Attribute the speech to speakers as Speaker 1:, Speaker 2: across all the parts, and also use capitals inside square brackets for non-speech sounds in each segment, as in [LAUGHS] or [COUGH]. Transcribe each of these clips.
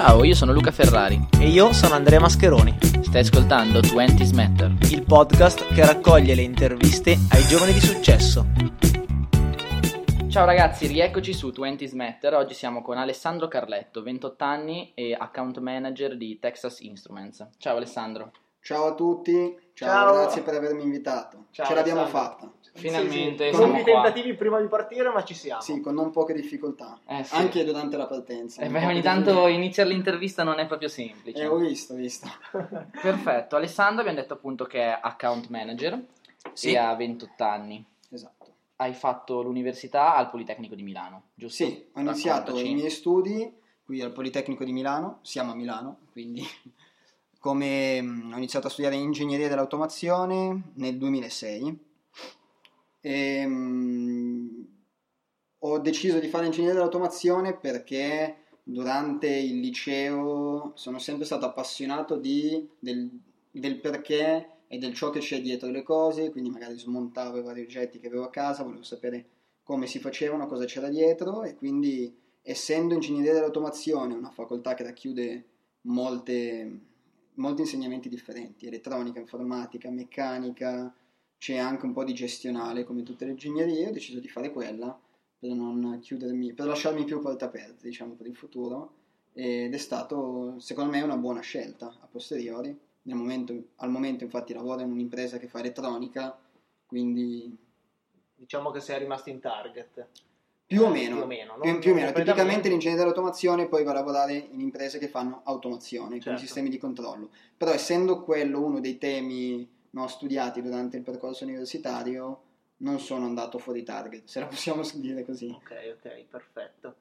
Speaker 1: Ciao, io sono Luca Ferrari.
Speaker 2: E io sono Andrea Mascheroni.
Speaker 1: Stai ascoltando 20 Matter,
Speaker 2: il podcast che raccoglie le interviste ai giovani di successo.
Speaker 1: Ciao ragazzi, rieccoci su 20 Matter. Oggi siamo con Alessandro Carletto, 28 anni e account manager di Texas Instruments. Ciao Alessandro.
Speaker 3: Ciao a tutti, ciao, ciao. grazie per avermi invitato. Ciao, Ce l'abbiamo fatta.
Speaker 1: Finalmente
Speaker 2: sì, sì. Con pochi tentativi prima di partire, ma ci siamo.
Speaker 3: Sì, con non poche difficoltà. Eh, sì. Anche durante la partenza.
Speaker 1: Eh beh, ogni tanto iniziare l'intervista non è proprio semplice.
Speaker 3: Eh, ho visto, ho visto. [LAUGHS]
Speaker 1: Perfetto. Alessandro abbiamo detto appunto che è account manager sì. e ha 28 anni.
Speaker 3: Esatto.
Speaker 1: Hai fatto l'università al Politecnico di Milano, giusto?
Speaker 3: Sì, ho iniziato i miei studi qui al Politecnico di Milano, siamo a Milano, quindi [LAUGHS] come ho iniziato a studiare ingegneria dell'automazione nel 2006 e, um, ho deciso di fare ingegneria dell'automazione perché durante il liceo sono sempre stato appassionato di, del, del perché e del ciò che c'è dietro le cose, quindi magari smontavo i vari oggetti che avevo a casa, volevo sapere come si facevano, cosa c'era dietro e quindi essendo ingegneria dell'automazione, una facoltà che racchiude molte, molti insegnamenti differenti, elettronica, informatica, meccanica, c'è anche un po' di gestionale come tutte le ingegnerie, ho deciso di fare quella per non chiudermi, per lasciarmi più porte aperte, diciamo, per il futuro ed è stato, secondo me, una buona scelta a posteriori. Momento, al momento, infatti, lavoro in un'impresa che fa elettronica, quindi...
Speaker 2: Diciamo che sei rimasto in target.
Speaker 3: Più o meno, più o meno, più, più o meno. tipicamente l'ingegnere dell'automazione poi va a lavorare in imprese che fanno automazione, certo. con sistemi di controllo. Però essendo quello uno dei temi no, studiati durante il percorso universitario, non sono andato fuori target, se la possiamo [LAUGHS] dire così.
Speaker 2: Ok, ok, perfetto.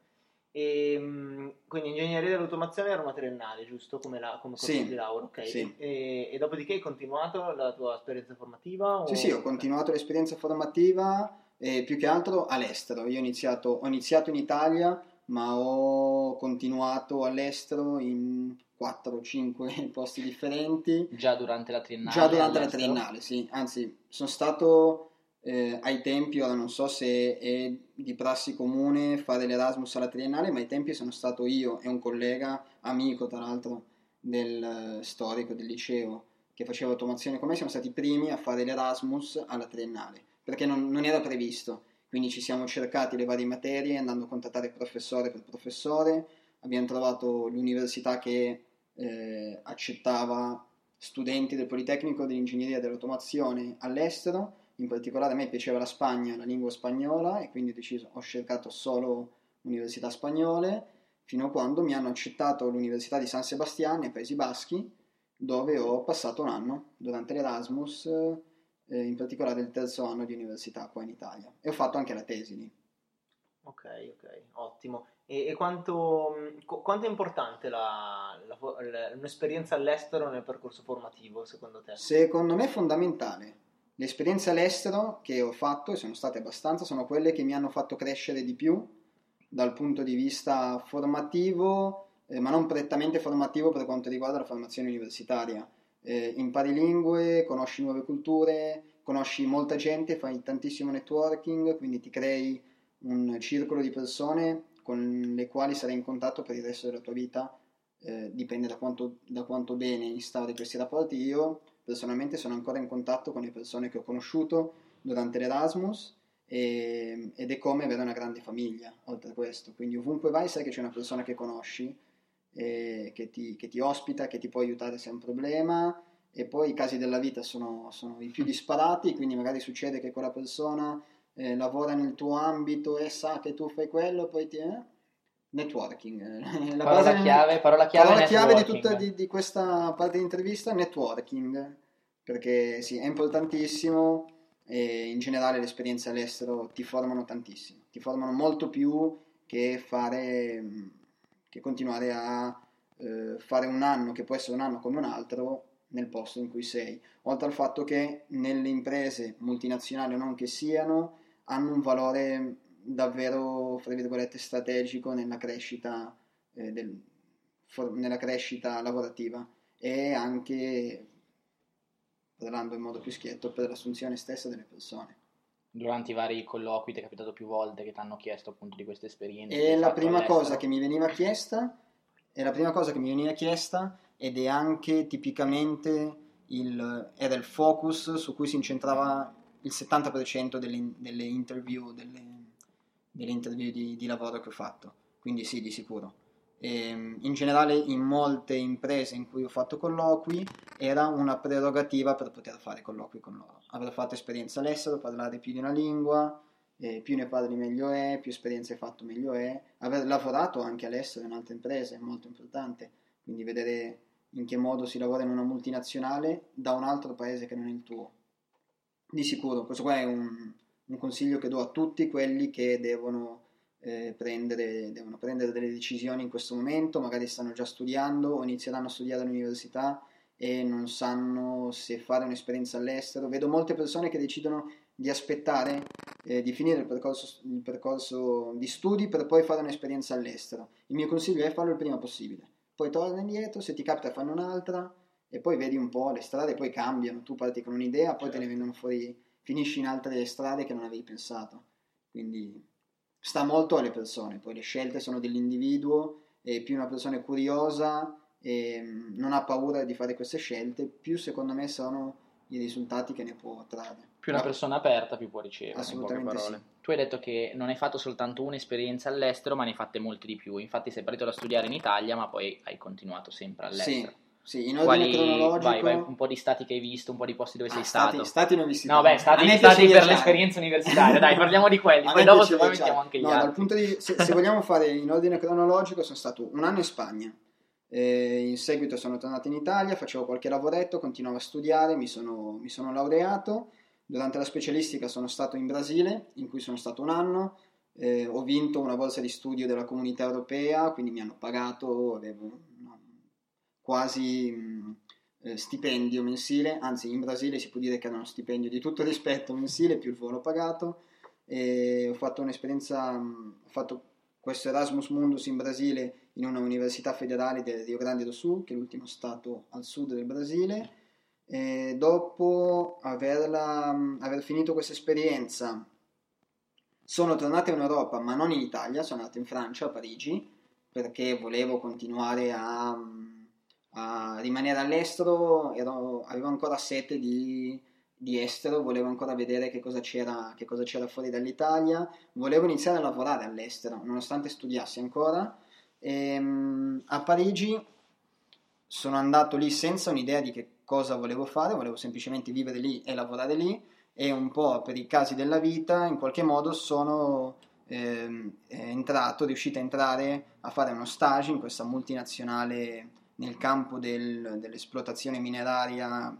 Speaker 2: E, ehm, quindi ingegneria dell'automazione era una triennale, giusto? Come, la, come corso
Speaker 3: sì,
Speaker 2: di laurea, ok.
Speaker 3: Sì.
Speaker 2: E, e, dopodiché hai continuato la tua esperienza formativa?
Speaker 3: O... Sì, sì, ho continuato l'esperienza formativa e più che altro all'estero. Io ho iniziato, ho iniziato in Italia, ma ho continuato all'estero in 4 o 5 posti differenti.
Speaker 1: Già durante la triennale?
Speaker 3: Già durante la triennale, sì. Anzi, sono stato eh, ai tempi, ora non so se è di prassi comune fare l'Erasmus alla triennale, ma ai tempi sono stato io e un collega, amico tra l'altro del storico del liceo, che faceva automazione con me, siamo stati i primi a fare l'Erasmus alla triennale, perché non, non era previsto. Quindi ci siamo cercati le varie materie, andando a contattare professore per professore, abbiamo trovato l'università che eh, accettava studenti del Politecnico dell'ingegneria dell'automazione all'estero, in particolare a me piaceva la Spagna, la lingua spagnola e quindi ho, deciso, ho cercato solo università spagnole fino a quando mi hanno accettato l'Università di San Sebastiano nei Paesi Baschi dove ho passato un anno durante l'Erasmus, eh, in particolare il terzo anno di università qua in Italia e ho fatto anche la tesi lì.
Speaker 2: Ok, ok, ottimo. E, e quanto, qu- quanto, è importante la, la, la, un'esperienza all'estero nel percorso formativo, secondo te?
Speaker 3: Secondo me è fondamentale. Le esperienze all'estero che ho fatto, e sono state abbastanza, sono quelle che mi hanno fatto crescere di più dal punto di vista formativo, eh, ma non prettamente formativo per quanto riguarda la formazione universitaria. Eh, impari lingue, conosci nuove culture, conosci molta gente, fai tantissimo networking, quindi ti crei un circolo di persone con le quali sarai in contatto per il resto della tua vita, eh, dipende da quanto, da quanto bene instauri questi rapporti. Io personalmente sono ancora in contatto con le persone che ho conosciuto durante l'Erasmus e, ed è come avere una grande famiglia, oltre a questo. Quindi ovunque vai sai che c'è una persona che conosci, eh, che, ti, che, ti, ospita, che ti può aiutare se hai un problema e poi i casi della vita sono, sono i più disparati, quindi magari succede che quella persona eh, lavora nel tuo ambito e sa che tu fai quello, poi ti... Eh? Networking.
Speaker 1: Eh, la parola, chiave, parola chiave,
Speaker 3: parola chiave di tutta di, di questa parte di intervista, networking, perché sì, è importantissimo e in generale le esperienze all'estero ti formano tantissimo, ti formano molto più che fare, che continuare a eh, fare un anno che può essere un anno come un altro nel posto in cui sei, oltre al fatto che nelle imprese multinazionali o non che siano, hanno un valore davvero, fra virgolette, strategico nella crescita, eh, del, for, nella crescita lavorativa e anche, parlando in modo più schietto, per l'assunzione stessa delle persone.
Speaker 1: Durante i vari colloqui ti è capitato più volte che ti hanno chiesto appunto di queste esperienze?
Speaker 3: E la prima all'estero? cosa che mi veniva chiesta è la prima cosa che mi veniva chiesta ed è anche tipicamente il, era il focus su cui si incentrava il 70% delle, delle interview, delle, delle interview di, di, lavoro che ho fatto, quindi sì, di sicuro. E, ehm, in generale in molte imprese in cui ho fatto colloqui era una prerogativa per poter fare colloqui con loro. Aver fatto esperienza all'estero, parlare più di una lingua, eh, più ne parli meglio è, più esperienza hai fatto meglio è. Aver lavorato anche all'estero in altre imprese è molto importante, quindi vedere in che modo si lavora in una multinazionale da un altro paese che non è il tuo. Di sicuro, questo qua è un, un consiglio che do a tutti quelli che devono, eh, prendere, devono prendere delle decisioni in questo momento, magari stanno già studiando o inizieranno a studiare all'università e non sanno se fare un'esperienza all'estero. Vedo molte persone che decidono di aspettare eh, di finire il percorso, il percorso, di studi per poi fare un'esperienza all'estero. Il mio consiglio è farlo il prima possibile. Poi torna indietro, se ti capita fanno un'altra e poi vedi un po' le strade poi cambiano. Tu parti con un'idea, poi certo. te ne certo. vengono fuori, finisci in altre strade che non avevi pensato. Quindi sta molto alle persone, poi le scelte sono dell'individuo e più una persona è curiosa e mm, non ha paura di fare queste scelte, più secondo me sono i risultati che ne può trarre.
Speaker 1: Più una persona aperta, più può ricevere.
Speaker 3: Assolutamente sì.
Speaker 1: Tu hai detto che non hai fatto soltanto un'esperienza all'estero, ma ne hai fatte molte di più. Infatti sei partito da studiare in Italia, ma poi hai continuato sempre all'estero.
Speaker 3: Sì. Sì, in ordine Quali, cronologico.
Speaker 1: Vai, vai, un po' di stati che hai visto, un po' di posti dove ah, sei
Speaker 3: stati,
Speaker 1: stato.
Speaker 3: Stati non visti.
Speaker 1: No, beh, stati, stati per l'esperienza universitaria. Dai, parliamo di quelli. [LAUGHS] Poi dopo se mettiamo anche gli
Speaker 3: no,
Speaker 1: altri.
Speaker 3: Dal punto di, se, se vogliamo fare in ordine cronologico, sono stato un anno in Spagna, e in seguito sono tornato in Italia, facevo qualche lavoretto, continuavo a studiare, mi sono, mi sono, laureato. Durante la specialistica sono stato in Brasile, in cui sono stato un anno. Eh, ho vinto una borsa di studio della comunità europea, quindi mi hanno pagato, avevo quasi mh, eh, stipendio mensile, anzi in Brasile si può dire che era uno stipendio di tutto [LAUGHS] rispetto mensile più il volo pagato. E ho fatto un'esperienza, mh, ho fatto questo Erasmus Mundus in Brasile in una università federale del Rio Grande do Sul, che è l'ultimo stato al sud del Brasile. E dopo averla, aver finito questa esperienza, sono tornato in Europa, ma non in Italia, sono andato in Francia, a Parigi, perché volevo continuare a, a rimanere all'estero, ero, avevo ancora sete di, di estero, volevo ancora vedere che cosa, c'era, che cosa c'era fuori dall'Italia, volevo iniziare a lavorare all'estero, nonostante studiassi ancora. E, ehm, a Parigi sono andato lì senza un'idea di che cosa volevo fare, volevo semplicemente vivere lì e lavorare lì. E un po' per i casi della vita in qualche modo sono eh, entrato, riuscito a entrare a fare uno stage in questa multinazionale nel campo del, dell'esplotazione mineraria,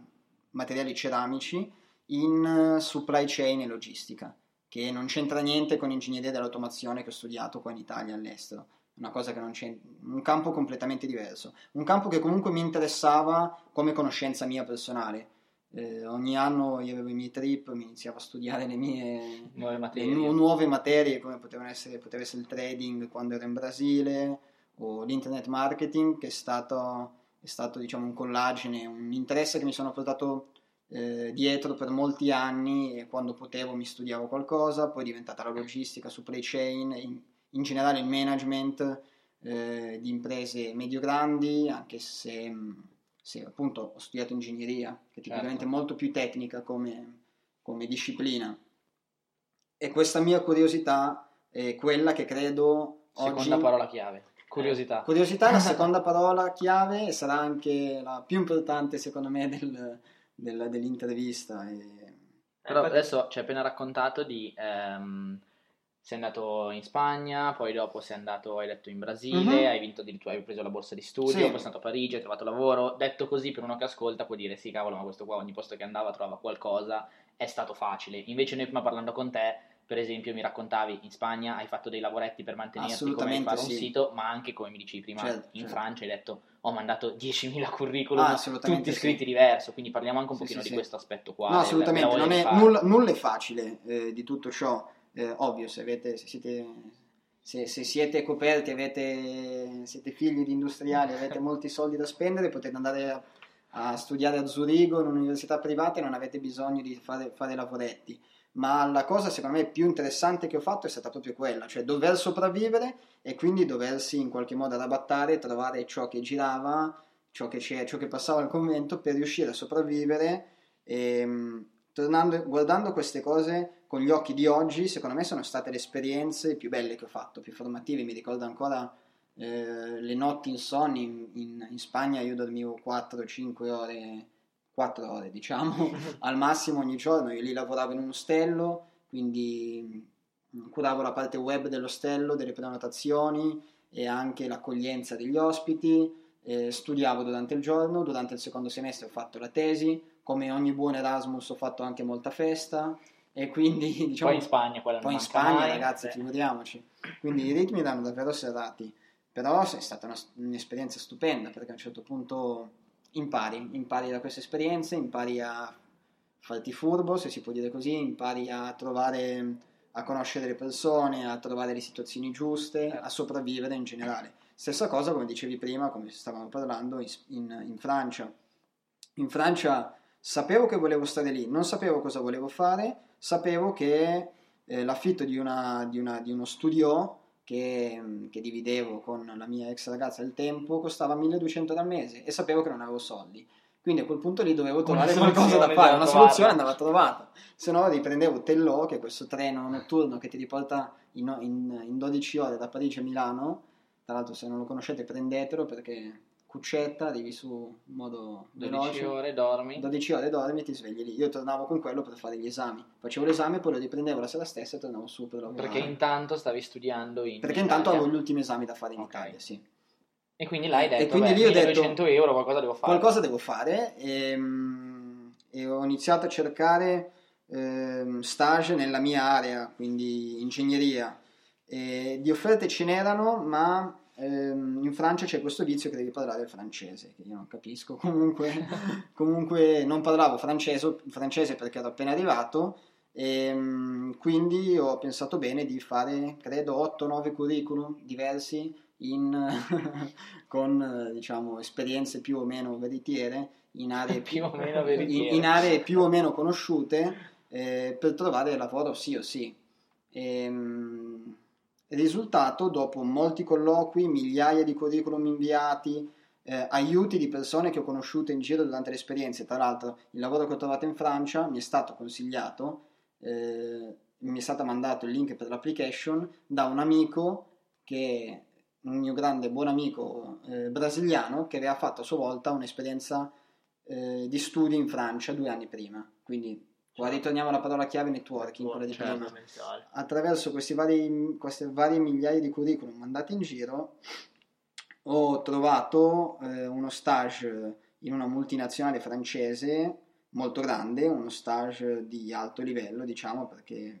Speaker 3: materiali ceramici, in supply chain e logistica, che non c'entra niente con ingegneria dell'automazione che ho studiato qua in Italia all'estero. Una cosa che non c'è, un campo completamente diverso, un campo che comunque mi interessava come conoscenza mia personale. Eh, ogni anno io avevo i miei trip, mi iniziavo a studiare le mie
Speaker 1: nuove materie,
Speaker 3: nu- nuove materie come potevano essere, poteva essere il trading quando ero in Brasile o l'internet marketing che è stato, è stato diciamo, un collagine, un interesse che mi sono portato eh, dietro per molti anni e quando potevo mi studiavo qualcosa, poi è diventata la logistica, supply chain, in, in generale il management eh, di imprese medio-grandi, anche se, se, appunto ho studiato ingegneria, che tipicamente certo. è molto più tecnica come, come disciplina. E questa mia curiosità è quella che credo
Speaker 1: Seconda
Speaker 3: oggi...
Speaker 1: parola chiave. Curiosità.
Speaker 3: Eh, curiosità è la [LAUGHS] seconda parola chiave e sarà anche la più importante secondo me del, del, dell'intervista. E...
Speaker 1: Però adesso ci hai appena raccontato di ehm, sei andato in Spagna, poi dopo sei andato, hai detto in Brasile, mm-hmm. hai vinto addirittura, hai preso la borsa di studio, sì. poi sei andato a Parigi, hai trovato lavoro. Detto così, per uno che ascolta può dire sì, cavolo, ma questo qua ogni posto che andava trovava qualcosa, è stato facile. Invece noi prima parlando con te, per esempio, mi raccontavi in Spagna hai fatto dei lavoretti per mantenerti come fare sì. un sito, ma anche come mi dicevi prima certo, in certo. Francia hai detto ho mandato 10.000 curriculum, ah, tutti scritti sì. diverso, quindi parliamo anche un sì, pochino di questo aspetto qua.
Speaker 3: No, assolutamente, non è, nulla, nulla, è facile eh, di tutto ciò eh, ovvio, se, avete, se, siete, se, se, siete coperti, avete, siete figli di industriali, avete [LAUGHS] molti soldi da spendere, potete andare a, a studiare a Zurigo in un'università privata e non avete bisogno di fare, fare lavoretti. Ma la cosa secondo me più interessante che ho fatto è stata proprio quella, cioè dover sopravvivere e quindi doversi in qualche modo adattare, trovare ciò che girava, ciò che, ciò che passava al convento per riuscire a sopravvivere. E, ehm, tornando, guardando queste cose con gli occhi di oggi, secondo me sono state le esperienze più belle che ho fatto, più formative. Mi ricordo ancora eh, le notti insonni in, in, in, Spagna, io dormivo 4-5 ore, 4 ore diciamo, [LAUGHS] al massimo ogni giorno. Io lì lavoravo in un ostello, quindi mm, curavo la parte web dell'ostello, delle prenotazioni e anche l'accoglienza degli ospiti. Eh, studiavo durante il giorno, durante il secondo semestre ho fatto la tesi, come ogni buon Erasmus ho fatto anche molta festa e quindi [LAUGHS] diciamo...
Speaker 1: Poi in Spagna,
Speaker 3: poi in Spagna mai, ragazzi, figuriamoci. Quindi i ritmi erano davvero serrati. Però è stata una, un'esperienza stupenda perché a un certo punto impari, impari da queste esperienze, impari a farti furbo, se si può dire così, impari a trovare, a conoscere le persone, a trovare le situazioni giuste, a sopravvivere in generale. Stessa cosa, come dicevi prima, come stavamo parlando, in, in, in Francia. In Francia sapevo che volevo stare lì, non sapevo cosa volevo fare, sapevo che eh, l'affitto di, una, di, una, di uno studio che, che, dividevo con la mia ex ragazza al tempo costava 1200 al mese e sapevo che non avevo soldi. Quindi a quel punto lì dovevo trovare qualcosa da fare, una soluzione andava trovata. Se no riprendevo Tellò, che è questo treno notturno che ti riporta in, in, in 12 ore da Parigi a Milano. Tra l'altro se non lo conoscete prendetelo perché cuccetta, arrivi su in modo
Speaker 1: 12 veloce. ore dormi.
Speaker 3: 12 ore dormi e ti svegli lì. Io tornavo con quello per fare gli esami. Facevo l'esame poi lo riprendevo la sera stessa e tornavo su per
Speaker 1: lavorare. Perché intanto stavi studiando in
Speaker 3: perché
Speaker 1: Italia.
Speaker 3: intanto avevo gli ultimi esami da fare in okay. Italia sì.
Speaker 1: E quindi l'hai detto e quindi beh, lì ho detto euro qualcosa devo fare.
Speaker 3: Qualcosa devo fare e, ehm, e ho iniziato a cercare eh, stage nella mia area quindi ingegneria. E di offerte ce n'erano ma ehm, in Francia c'è questo vizio che devi parlare il francese, che io non capisco, [LAUGHS] comunque, comunque non parlavo francese, francese perché ero appena arrivato e ehm, quindi ho pensato bene di fare, credo, 8-9 curriculum diversi in, [LAUGHS] con diciamo, esperienze più o meno veritiere in aree [LAUGHS]
Speaker 1: più, o meno.
Speaker 3: In, in aree più o meno conosciute eh, per trovare lavoro sì o sì. E, Risultato, dopo molti colloqui, migliaia di curriculum inviati, eh, aiuti di persone che ho conosciuto in giro durante le esperienze, tra l'altro il lavoro che ho trovato in Francia mi è stato consigliato, eh, mi è stato mandato il link per l'application da un amico che un mio grande buon amico eh, brasiliano che aveva fatto a sua volta un'esperienza eh, di studio in Francia due anni prima. Quindi Qua ritorniamo alla parola chiave networking, quella di prima. Attraverso questi vari, queste varie migliaia di curriculum mandati in giro, ho trovato eh, uno stage in una multinazionale francese molto grande, uno stage di alto livello, diciamo, perché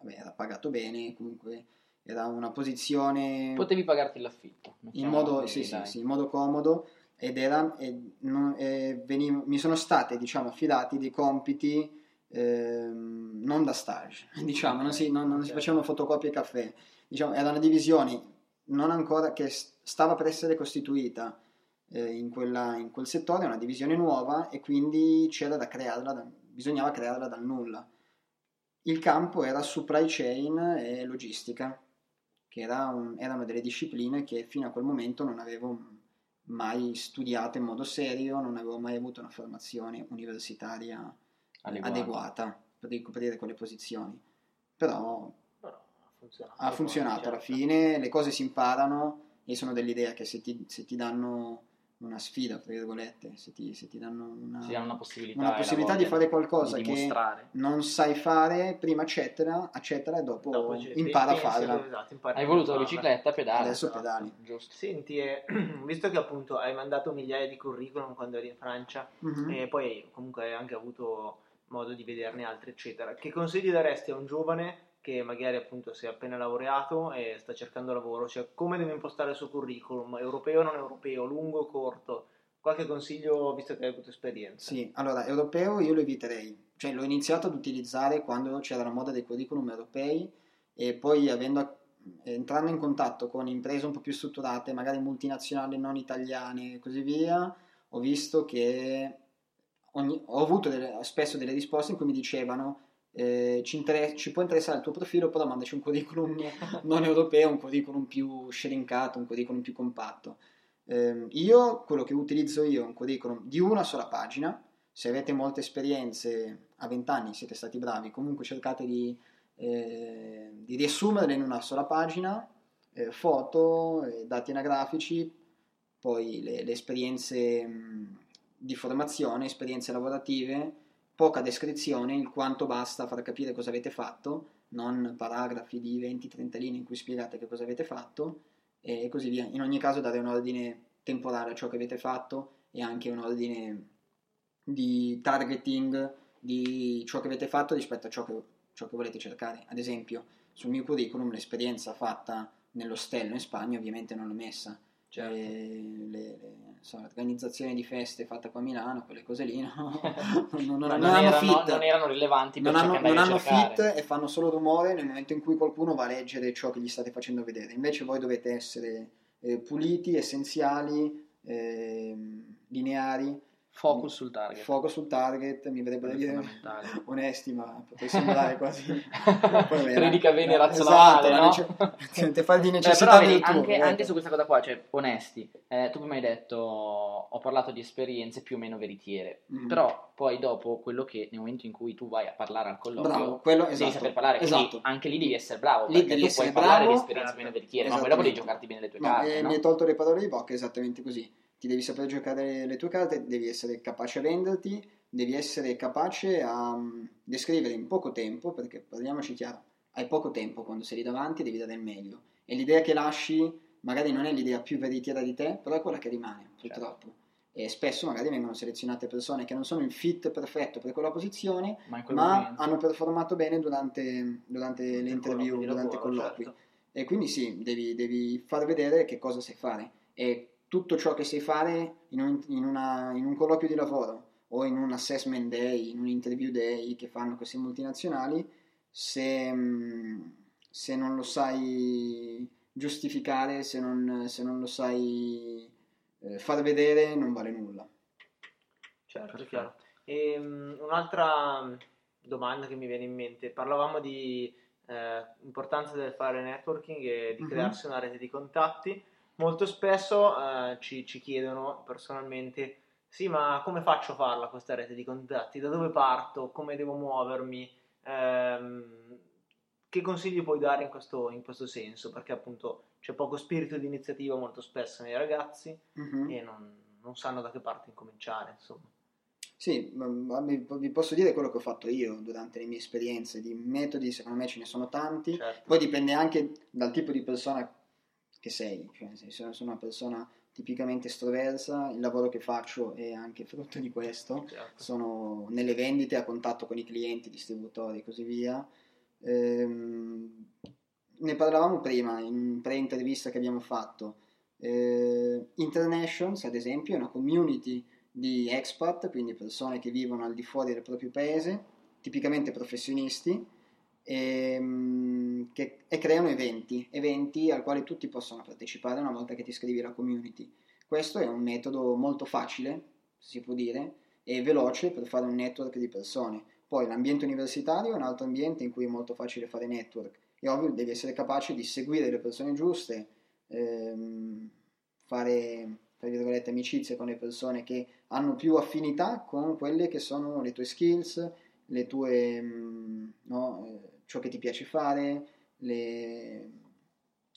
Speaker 3: vabbè, era pagato bene, comunque era una posizione...
Speaker 1: Potevi pagarti l'affitto.
Speaker 3: In modo, sì, sì, sì, in modo comodo ed era, e, non, e veniv- mi sono state, diciamo, affidati dei compiti ehm, non da stage, [LAUGHS] diciamo, non si, non, non si facevano fotocopie e caffè, diciamo, era una divisione non ancora che stava per essere costituita eh, in, quella, in, quel settore, una divisione nuova e quindi c'era da crearla, da, bisognava crearla dal nulla. Il campo era supply chain e logistica, che era un, erano delle discipline che fino a quel momento non avevo mai studiato in modo serio, non avevo mai avuto una formazione universitaria adeguata, adeguata per ricoprire quelle posizioni. Però, Però ha funzionato, ha funzionato alla certo. fine, le cose si imparano e sono dell'idea che se ti, se ti danno una sfida, tra virgolette, se ti, se ti danno una,
Speaker 1: una possibilità,
Speaker 3: una possibilità di fare qualcosa di che non sai fare, prima accettala, accettala e dopo, dopo impara a farla.
Speaker 1: Esatto, Hai voluto la bicicletta, pedali.
Speaker 3: Adesso esatto, pedali.
Speaker 2: Giusto. Senti, eh, [CLEARS THROAT] visto che appunto hai mandato migliaia di curriculum quando eri in Francia mm-hmm. e poi comunque hai anche avuto modo di vederne altre, eccetera. Che consigli daresti a un giovane che magari appunto si è appena laureato e sta cercando lavoro? Cioè, come deve impostare il suo curriculum? Europeo o non europeo? Lungo o corto? Qualche consiglio visto che hai avuto esperienza?
Speaker 3: Sì, allora, europeo io lo eviterei. Cioè, l'ho iniziato ad utilizzare quando c'era la moda dei curriculum europei e poi avendo entrando in contatto con imprese un po' più strutturate, magari multinazionali non italiane e così via, ho visto che ogni, ho avuto delle, spesso delle risposte in cui mi dicevano eh, ci, inter- ci, può interessare il tuo profilo, però mandaci un curriculum [LAUGHS] non europeo, un curriculum più shrinkato, un curriculum più compatto. Eh, io, quello che utilizzo io è un curriculum di una sola pagina, se avete molte esperienze a 20 anni, siete stati bravi, comunque cercate di, eh, di riassumerle in una sola pagina, eh, foto, eh, dati anagrafici, poi le, le esperienze mh, di formazione, esperienze lavorative, poca descrizione, il quanto basta far capire cosa avete fatto, non paragrafi di 20-30 linee in cui spiegate che cosa avete fatto e così via. In ogni caso dare un ordine temporale a ciò che avete fatto e anche un ordine di targeting di ciò che avete fatto rispetto a ciò che, ciò che volete cercare. Ad esempio, sul mio curriculum l'esperienza fatta nell'ostello in Spagna ovviamente non l'ho messa. Certo. Le, le, so, l'organizzazione di feste fatta qua a Milano, quelle cose lì, no? [LAUGHS]
Speaker 1: non, non, non, non, erano, fit, non, erano, rilevanti
Speaker 3: non hanno, non hanno fit e fanno solo rumore nel momento in cui qualcuno va a leggere ciò che gli state facendo vedere. Invece voi dovete essere eh, puliti, essenziali, eh, lineari
Speaker 1: Focus sul target.
Speaker 3: Focus sul target, mi vedrebbe da dire [LAUGHS] onesti, ma potrei sembrare quasi... [LAUGHS]
Speaker 1: Predica bene razionale,
Speaker 3: esatto, no? Nece... [LAUGHS] fare di necessità
Speaker 1: Beh, però, vedi, anche, anche, su questa cosa qua, cioè, onesti, eh, tu mi hai detto, ho parlato di esperienze più o meno veritiere, mm. però poi dopo quello che nel momento in cui tu vai a parlare al colloquio,
Speaker 3: bravo, quello, esatto,
Speaker 1: devi saper parlare,
Speaker 3: esatto.
Speaker 1: anche lì devi essere bravo, lì perché tu puoi parlare di esperienze meno veritiere, ma poi dopo devi giocarti bene le tue
Speaker 3: no,
Speaker 1: carte.
Speaker 3: Eh, no? Mi hai tolto le parole di bocca, esattamente così ti devi sapere giocare le tue carte, devi essere capace a venderti, devi essere capace a um, descrivere in poco tempo, perché parliamoci chiaro, hai poco tempo quando sei lì davanti devi dare il meglio. E l'idea che lasci magari non è l'idea più veritiera di te, però è quella che rimane, purtroppo. Certo. E spesso magari vengono selezionate persone che non sono il fit perfetto per quella posizione, ma, ma hanno performato bene durante, durante le interview, durante i colloqui. Certo. E quindi sì, devi, devi far vedere che cosa sai fare. E tutto ciò che sai fare in un, in, una, in un colloquio di lavoro o in un assessment day, in un interview day che fanno queste multinazionali, se, mm, se non lo sai giustificare, se non, se non lo sai eh, far vedere, non vale nulla.
Speaker 2: Certo, chiaro. E, um, un'altra domanda che mi viene in mente, parlavamo di eh, importanza del fare networking e di uh-huh. crearsi una rete di contatti molto spesso eh, ci, ci, chiedono personalmente, sì, ma come faccio a farla questa rete di contatti? Da dove parto? Come devo muovermi? Ehm, che consigli puoi dare in questo, in questo, senso? Perché appunto c'è poco spirito di iniziativa molto spesso nei ragazzi mm-hmm. e non, non, sanno da che parte incominciare, insomma.
Speaker 3: Sì, vi posso dire quello che ho fatto io durante le mie esperienze di metodi, secondo me ce ne sono tanti, certo. poi dipende anche dal tipo di persona che sei, cioè se sono una persona tipicamente estroversa, il lavoro che faccio è anche frutto di questo, certo. sono nelle vendite a contatto con i clienti, distributori e così via. Ehm, ne parlavamo prima in pre-intervista che abbiamo fatto. Eh, Internations, ad esempio, è una community di expat, quindi persone che vivono al di fuori del proprio paese, tipicamente professionisti, ehm, che, e creano eventi, eventi al quale tutti possono partecipare una volta che ti iscrivi alla community. Questo è un metodo molto facile, si può dire, e veloce per fare un network di persone. Poi l'ambiente universitario è un altro ambiente in cui è molto facile fare network. È ovvio, devi essere capace di seguire le persone giuste, ehm, fare tra virgolette amicizie con le persone che hanno più affinità con quelle che sono le tue skills, le tue mm, no, eh, ciò che ti piace fare, le...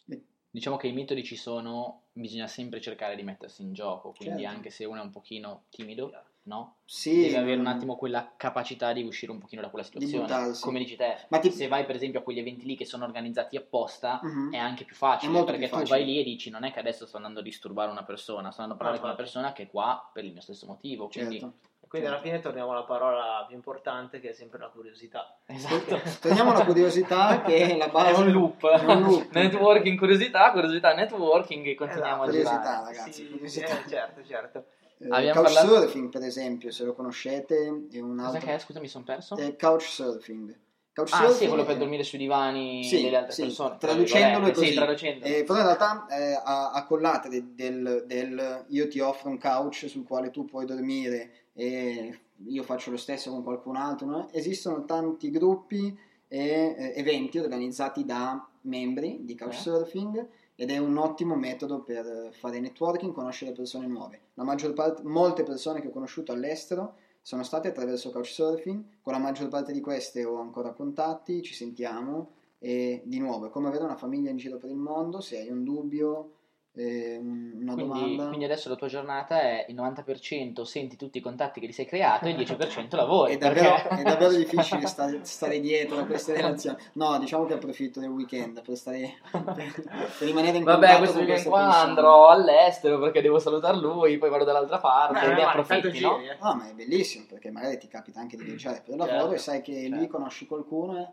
Speaker 1: le... Diciamo che i metodi ci sono, bisogna sempre cercare di mettersi in gioco, quindi certo. anche se uno è un pochino timido, no?
Speaker 3: Sì,
Speaker 1: deve avere un attimo quella capacità di uscire un pochino da quella situazione. Come dici te, Ma ti... se vai per esempio a quegli eventi lì che sono organizzati apposta, uh-huh. è anche più facile perché più facile. tu vai lì e dici non è che adesso sto andando a disturbare una persona, sto andando a parlare ah, con una persona che è qua per il mio stesso motivo. Quindi certo.
Speaker 2: Quindi alla fine torniamo alla parola più importante che è sempre la curiosità.
Speaker 3: Esatto. torniamo alla curiosità [LAUGHS] che è la base.
Speaker 1: È un loop. un loop. networking, curiosità, curiosità, networking e continuiamo esatto. a
Speaker 3: girare. Curiosità ragazzi. Sì, curiosità.
Speaker 2: Eh, certo, certo.
Speaker 3: Eh, Couchsurfing parlato... per esempio, se lo conoscete, è un altro...
Speaker 1: Cosa che è? Scusa, mi sono perso.
Speaker 3: È Couchsurfing.
Speaker 1: Couchsurfing, ah, sì, quello per dormire sui divani sì, delle altre
Speaker 3: sì,
Speaker 1: persone.
Speaker 3: Traducendolo è così.
Speaker 1: Sì, traducendo.
Speaker 3: Eh, però in realtà eh, collate del, del, del, io ti offro un couch sul quale tu puoi dormire e io faccio lo stesso con qualcun altro. No? Esistono tanti gruppi e eh, eventi organizzati da membri di Couchsurfing eh. ed è un ottimo metodo per fare networking, conoscere persone nuove. La maggior parte, molte persone che ho conosciuto all'estero sono state attraverso Couchsurfing, con la maggior parte di queste ho ancora contatti, ci sentiamo e di nuovo è come avere una famiglia in giro per il mondo, se hai un dubbio eh, una
Speaker 1: quindi,
Speaker 3: domanda.
Speaker 1: Quindi adesso la tua giornata è il 90% senti tutti i contatti che ti sei creato e il 10% [LAUGHS] lavori.
Speaker 3: È davvero, perché... è davvero difficile [LAUGHS] stare, stare, dietro a queste [LAUGHS] relazioni. No, diciamo che approfitto del weekend per, stare, per, per rimanere in
Speaker 1: Vabbè,
Speaker 3: contatto
Speaker 1: questo
Speaker 3: weekend
Speaker 1: qua persone. andrò all'estero perché devo salutare lui, poi vado dall'altra parte eh, e ne approfitti, no?
Speaker 3: Eh. No, ma è bellissimo perché magari ti capita anche di viaggiare per lavoro certo, e sai che certo. lì conosci qualcuno e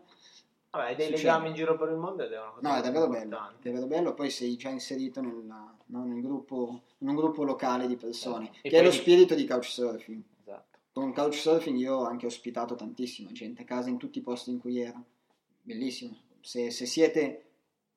Speaker 2: Vabbè, dei Succede. legami in giro per il mondo ed è una cosa
Speaker 3: No, è davvero bello, è davvero bello, poi sei già inserito nella, no, nel gruppo, in un gruppo locale di persone, e che è lo spirito di Couchsurfing. Esatto. Con Couchsurfing io ho anche ospitato tantissima gente, casa in tutti i posti in cui ero. Bellissimo. Se, se siete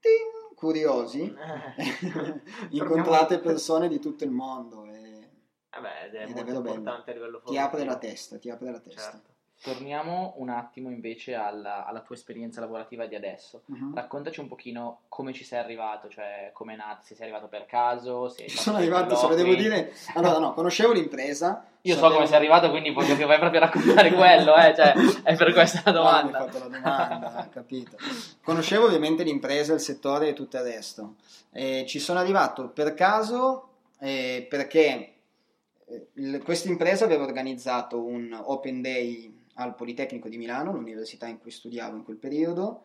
Speaker 3: ting, curiosi, eh. [LAUGHS] incontrate persone di tutto il mondo. E,
Speaker 2: Vabbè, è, è molto importante bello. a livello
Speaker 3: Ti apre la testa, ti apre la testa. Certo.
Speaker 1: Torniamo un attimo invece alla, alla tua esperienza lavorativa di adesso. Uh-huh. Raccontaci un pochino come ci sei arrivato, cioè come è nato, se sei arrivato per caso, se
Speaker 3: Sono arrivato, se lo devo dire. Allora, no, conoscevo l'impresa.
Speaker 1: Io so come sei arrivato, quindi voglio che vai proprio a raccontare quello, eh, cioè, è per questa la domanda.
Speaker 3: No, hai fatto la domanda, capito. Conoscevo ovviamente l'impresa, il settore e tutto il resto. E ci sono arrivato per caso eh, perché eh, questa impresa aveva organizzato un open day al Politecnico di Milano, l'università in cui studiavo in quel periodo,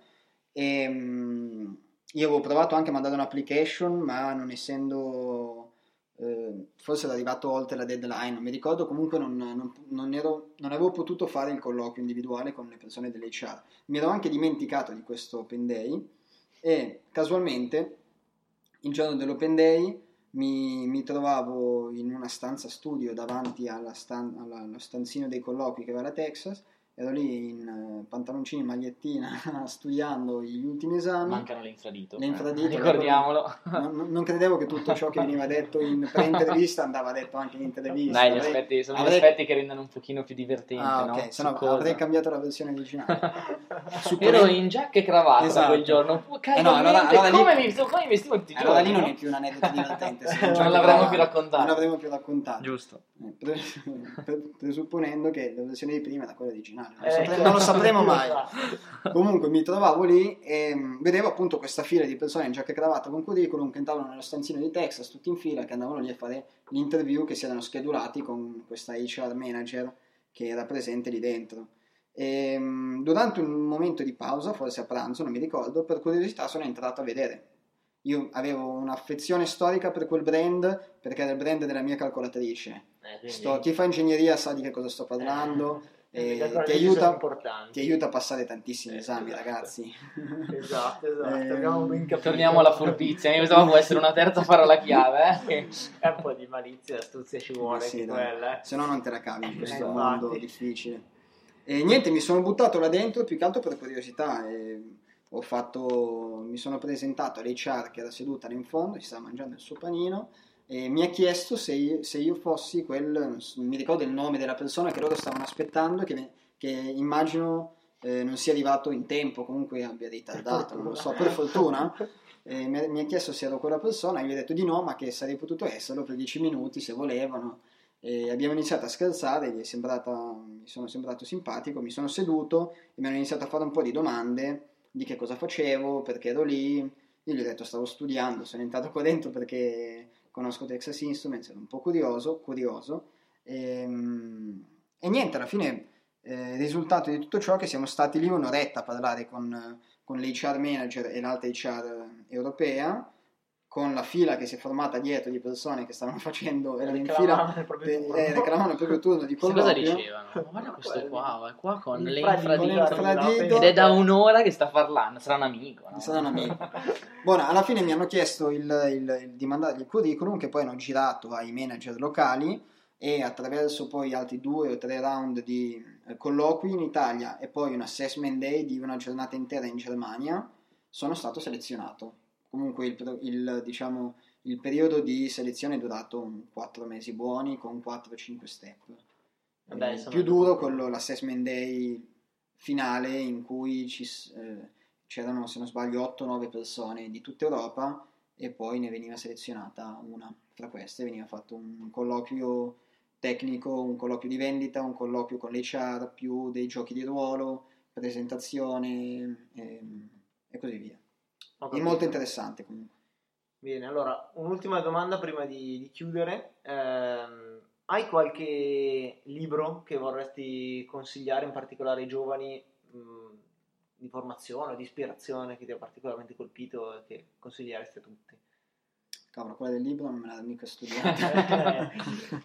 Speaker 3: e um, io avevo provato anche a mandare un'application, ma non essendo, eh, forse era arrivato oltre la deadline, non mi ricordo, comunque non, non, non, ero, non avevo potuto fare il colloquio individuale con le persone dell'HR. Mi ero anche dimenticato di questo Open Day e casualmente il giorno dell'Open Day mi, mi, trovavo in una stanza studio davanti stan- alla, allo stanzino dei colloqui che alla Texas ero lì in uh, pantaloncini e magliettina [LAUGHS] studiando gli ultimi esami.
Speaker 1: Mancano le infradito.
Speaker 3: Le infradito,
Speaker 1: eh, ricordiamolo.
Speaker 3: Non, non, credevo che tutto ciò che veniva detto in [LAUGHS] pre-intervista andava detto anche in intervista.
Speaker 1: Dai, gli aspetti, sono avrei... gli aspetti che rendono un pochino più divertente. Ah, ok,
Speaker 3: no? se no avrei cambiato la versione originale. [LAUGHS]
Speaker 1: Ero in giacca e cravatta esatto. quel giorno. Eh no, allora, allora come, lì... mi, come mi vestivo tutti i
Speaker 3: giorni? Allora lì non è più un aneddoto divertente.
Speaker 1: non l'avremmo più raccontato.
Speaker 3: Non l'avremmo più raccontato.
Speaker 1: Giusto.
Speaker 3: Eh, presupponendo che la versione di prima era quella originale non, lo, sapremo, non lo sapremo mai. Comunque mi trovavo lì e vedevo appunto questa fila di persone in giacca e cravatta con curriculum che entravano nello stanzino di Texas tutti in fila che andavano lì a fare l'interview che si erano schedulati con questa HR manager che era presente lì dentro. E, mm, durante un momento di pausa, forse a pranzo, non mi ricordo, per curiosità sono entrato a vedere. Io avevo un'affezione storica per quel brand perché era il brand della mia calcolatrice. Eh, quindi... sto, chi fa ingegneria sa di che cosa sto parlando. Eh eh, ti, aiuta, ti, aiuta, a passare tantissimi eh, esami,
Speaker 2: esatto.
Speaker 3: ragazzi.
Speaker 2: Esatto, esatto.
Speaker 1: Eh, torniamo alla furbizia. Io pensavo può essere una terza parola chiave. Eh? [LAUGHS]
Speaker 2: È un po' di malizia e astuzia ci vuole. Sì, quella,
Speaker 3: Se no, non te la cavi in questo mondo difficile. E niente, mi sono buttato là dentro più che altro per curiosità. E ho fatto, mi sono presentato all'HR che era seduta lì in fondo, si stava mangiando il suo panino e mi ha chiesto se io, se io, fossi quel, non mi ricordo il nome della persona che loro stavano aspettando, che, che immagino eh, non sia arrivato in tempo, comunque abbia ritardato, non lo so, per fortuna. Eh, mi, mi, ha chiesto se ero quella persona, e gli ho detto di no, ma che sarei potuto esserlo per dieci minuti se volevano. E abbiamo iniziato a scherzare, gli è sembrata, mi sono sembrato simpatico, mi sono seduto e mi hanno iniziato a fare un po' di domande di che cosa facevo, perché ero lì. Io gli ho detto stavo studiando, sono entrato qua dentro perché conosco Texas Instruments, ero un po' curioso, curioso e, ehm, e niente, alla fine eh, il risultato di tutto ciò è che siamo stati lì un'oretta a parlare con, con l'HR manager e l'altra HR europea con la fila che si è formata dietro di persone che stavano [LAUGHS] facendo erano in fila eh, reclamavano il proprio turno di colloquio
Speaker 1: cosa dicevano? Guarda [LAUGHS] questo qua, è qua con l'infradito ed è da un'ora che sta parlando sarà un amico
Speaker 3: no? sarà un amico [LAUGHS] buono, alla fine mi hanno chiesto il, il, il, di mandargli il curriculum che poi hanno girato ai manager locali e attraverso poi altri due o tre round di, eh, colloqui in Italia e poi un assessment day di una giornata intera in Germania, sono stato selezionato. Comunque il, il, diciamo, il periodo di selezione è durato 4 mesi buoni con 4-5 step. Vabbè, eh, più duro quello, l'assessment day finale in cui ci, eh, c'erano, se non sbaglio, 8-9 persone di tutta Europa e poi ne veniva selezionata una fra queste, veniva fatto un colloquio tecnico, un colloquio di vendita, un colloquio con l'HR, più dei giochi di ruolo, presentazione ehm, e così via. È molto interessante comunque.
Speaker 2: Bene, allora un'ultima domanda prima di, di chiudere. Eh, hai qualche libro che vorresti consigliare in particolare ai giovani mh, di formazione o di ispirazione che ti ha particolarmente colpito e che consiglieresti a tutti?
Speaker 3: Cavolo, quella del libro non me l'ha mica studiata. [LAUGHS]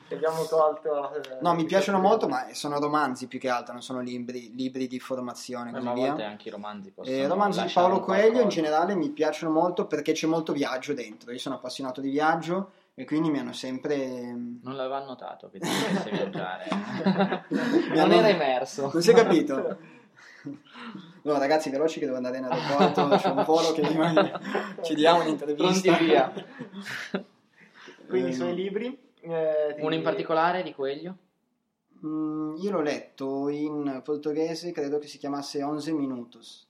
Speaker 2: Ti abbiamo tolto.
Speaker 3: Eh, no, mi piacciono molto, ma sono romanzi più che altro, non sono libri, libri di formazione.
Speaker 1: Così ma a volte anche i romanzi
Speaker 3: possono. I eh, romanzi di Paolo Coelho in generale mi piacciono molto perché c'è molto viaggio dentro. Io sono appassionato di viaggio e quindi mi hanno sempre.
Speaker 1: Non l'avevo notato che ti [LAUGHS] viaggiare. non era immerso.
Speaker 3: Non si è capito. [LAUGHS] Allora, ragazzi, veloci che devo andare in aeroporto. [LAUGHS] C'è un volo che rimane. [LAUGHS] Ci diamo un'intervista.
Speaker 1: Pronti via.
Speaker 2: Quindi, i suoi libri.
Speaker 1: Eh. Uno in particolare di Coelho?
Speaker 3: Mm, io l'ho letto in portoghese, credo che si chiamasse 11 minutos.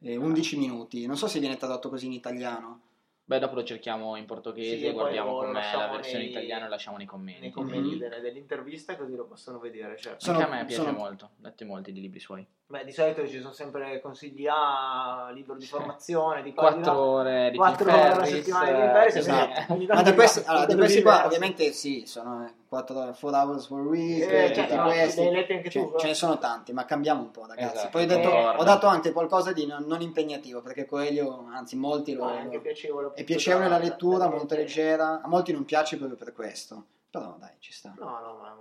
Speaker 3: Eh, 11 minuti. Non so se viene tradotto così in italiano.
Speaker 1: Beh, dopo lo cerchiamo in portoghese, sì, guardiamo com'è la versione nei, italiana e lasciamo nei commenti.
Speaker 2: Nei commenti mm-hmm. dell'intervista così lo possono vedere. Certo.
Speaker 1: Sono, Anche a me piace sono... molto, ho letto molti di libri suoi.
Speaker 2: Beh, di solito ci sono sempre consigli a libro di formazione, di
Speaker 1: 4 ore di
Speaker 2: 4 ore alla settimana di Ferris.
Speaker 3: Esatto. Ma di questi, allora, di questi qua ovviamente sì, sono 4 hours per week, eh, tutti cioè, questi. Anche cioè, tu, ce ne sono tanti, ma cambiamo un po', ragazzi. Esatto. Poi ho, detto, ho, dato anche qualcosa di non, non, impegnativo, perché Coelho, anzi, molti lo. È, piacevole, è piacevole la lettura, molto leggera. A molti non piace proprio per questo. Però dai, ci sta.
Speaker 2: No, no, ma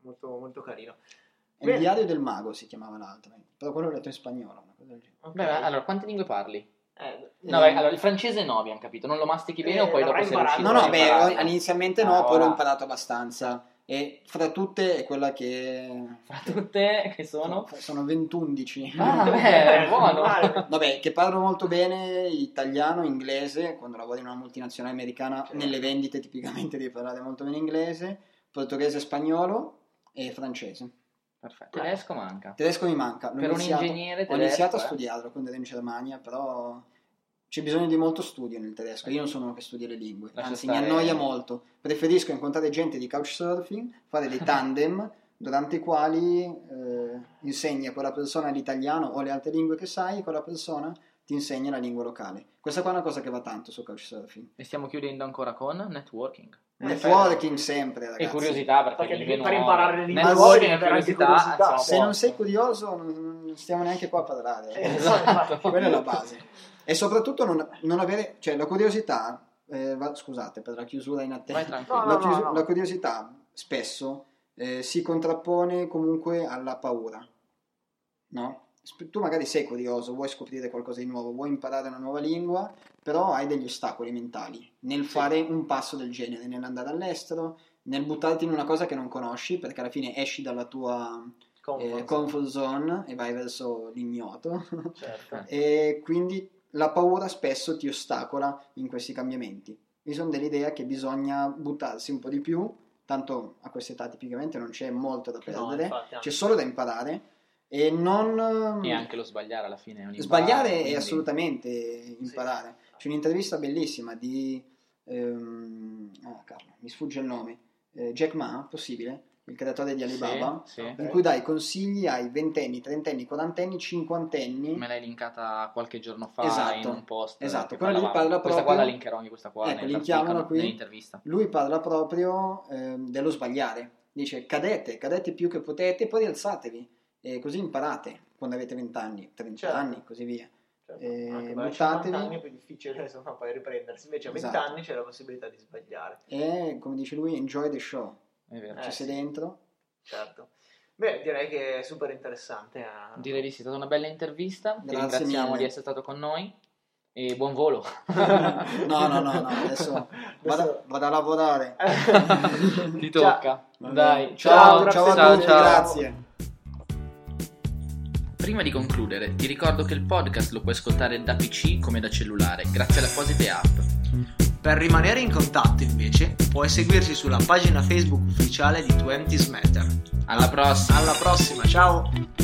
Speaker 2: molto, molto carino.
Speaker 3: È il diario del mago si chiamava l'altro, però quello l'ho letto in spagnolo.
Speaker 1: Okay. Beh, allora, quante lingue parli? Eh, no, beh, allora, il francese no, abbiamo capito. Non lo mastichi bene eh, o poi dopo sei riuscito
Speaker 3: No, no, beh, inizialmente no, ah, poi l'ho imparato abbastanza. E fra tutte è quella che.
Speaker 1: Fra tutte che sono?
Speaker 3: Sono 20-11.
Speaker 1: Ah, [LAUGHS] beh, buono.
Speaker 3: Vabbè, che parlo molto bene italiano, inglese. Quando lavori in una multinazionale americana, certo. nelle vendite tipicamente devi parlare molto bene inglese, portoghese, spagnolo e francese.
Speaker 1: Perfetto. Tedesco manca.
Speaker 3: Tedesco mi manca.
Speaker 1: L'ho per iniziato, un ingegnere tedesco.
Speaker 3: Ho iniziato eh? a studiarlo quando ero in Germania, però c'è bisogno di molto studio nel tedesco. Io non sono uno che studia le lingue, Lascia anzi stare... mi annoia molto. Preferisco incontrare gente di couchsurfing, fare dei [LAUGHS] tandem durante i quali eh, insegni a quella persona l'italiano o le altre lingue che sai, e quella persona ti insegna la lingua locale. Questa qua è una cosa che va tanto su couchsurfing.
Speaker 1: E stiamo chiudendo ancora con networking.
Speaker 3: Networking sempre, ragazzi.
Speaker 1: E curiosità perché,
Speaker 2: perché per imparare le lingue nuove e curiosità. curiosità
Speaker 3: se non sei curioso non stiamo neanche qua a parlare. Eh, esatto. [LAUGHS] Quella è la base. E soprattutto non, non avere, cioè la curiosità, eh, va, scusate per la chiusura in attesa, no, la, chius- no, no. la, curiosità spesso eh, si contrappone comunque alla paura, no? Tu magari sei curioso, vuoi scoprire qualcosa di nuovo, vuoi imparare una nuova lingua, però hai degli ostacoli mentali nel fare sì. un passo del genere, nell'andare all'estero, nel buttarti in una cosa che non conosci, perché alla fine esci dalla tua comfort, eh, comfort zone e vai verso l'ignoto. Certo. [LAUGHS] e quindi la paura spesso ti ostacola in questi cambiamenti. Mi sono dell'idea che bisogna buttarsi un po' di più, tanto a questa età tipicamente non c'è molto da perdere, no, infatti, c'è solo da imparare e non...
Speaker 1: E anche lo sbagliare alla fine è
Speaker 3: un Sbagliare quindi... è assolutamente imparare. Sì. C'è un'intervista bellissima di... Ehm... Oh, Carlo, mi sfugge il nome. Eh, Jack Ma, possibile? il creatore di Alibaba, sì, sì. in cui dai consigli ai ventenni, trentenni, quarantenni, cinquantenni.
Speaker 1: Me l'hai linkata qualche giorno fa esatto, in un post.
Speaker 3: Esatto, quello lì parla proprio...
Speaker 1: Questa qua la linkerò anche questa qua
Speaker 3: ecco, linkiamola qui. nell'intervista. Lui parla proprio eh, dello sbagliare. Dice cadete, cadete più che potete, poi rialzatevi e così imparate quando avete vent'anni, trent'anni, certo. così via.
Speaker 2: Certo, eh, buttatevi. anni è più difficile [LAUGHS] insomma, poi riprendersi, invece a esatto. vent'anni c'è la possibilità di sbagliare.
Speaker 3: E come dice lui, enjoy the show è vero. Ci eh, sei sì. dentro?
Speaker 2: Certo. Beh, direi che è super interessante.
Speaker 1: Eh. Direi di sì, è stata una bella intervista. Grazie Ti ringraziamo mille. di essere stato con noi e buon volo. [LAUGHS]
Speaker 3: no, no, no, no, adesso [LAUGHS] vado, vado a lavorare.
Speaker 1: Ti tocca.
Speaker 2: Ciao.
Speaker 1: Dai,
Speaker 3: ciao, ciao, ciao a tutti, ciao. grazie.
Speaker 1: Prima di concludere, ti ricordo che il podcast lo puoi ascoltare da PC come da cellulare, grazie alle apposite app.
Speaker 2: Per rimanere in contatto, invece, puoi seguirci sulla pagina Facebook ufficiale di 20 Matter.
Speaker 1: Alla prossima!
Speaker 2: Alla prossima, ciao!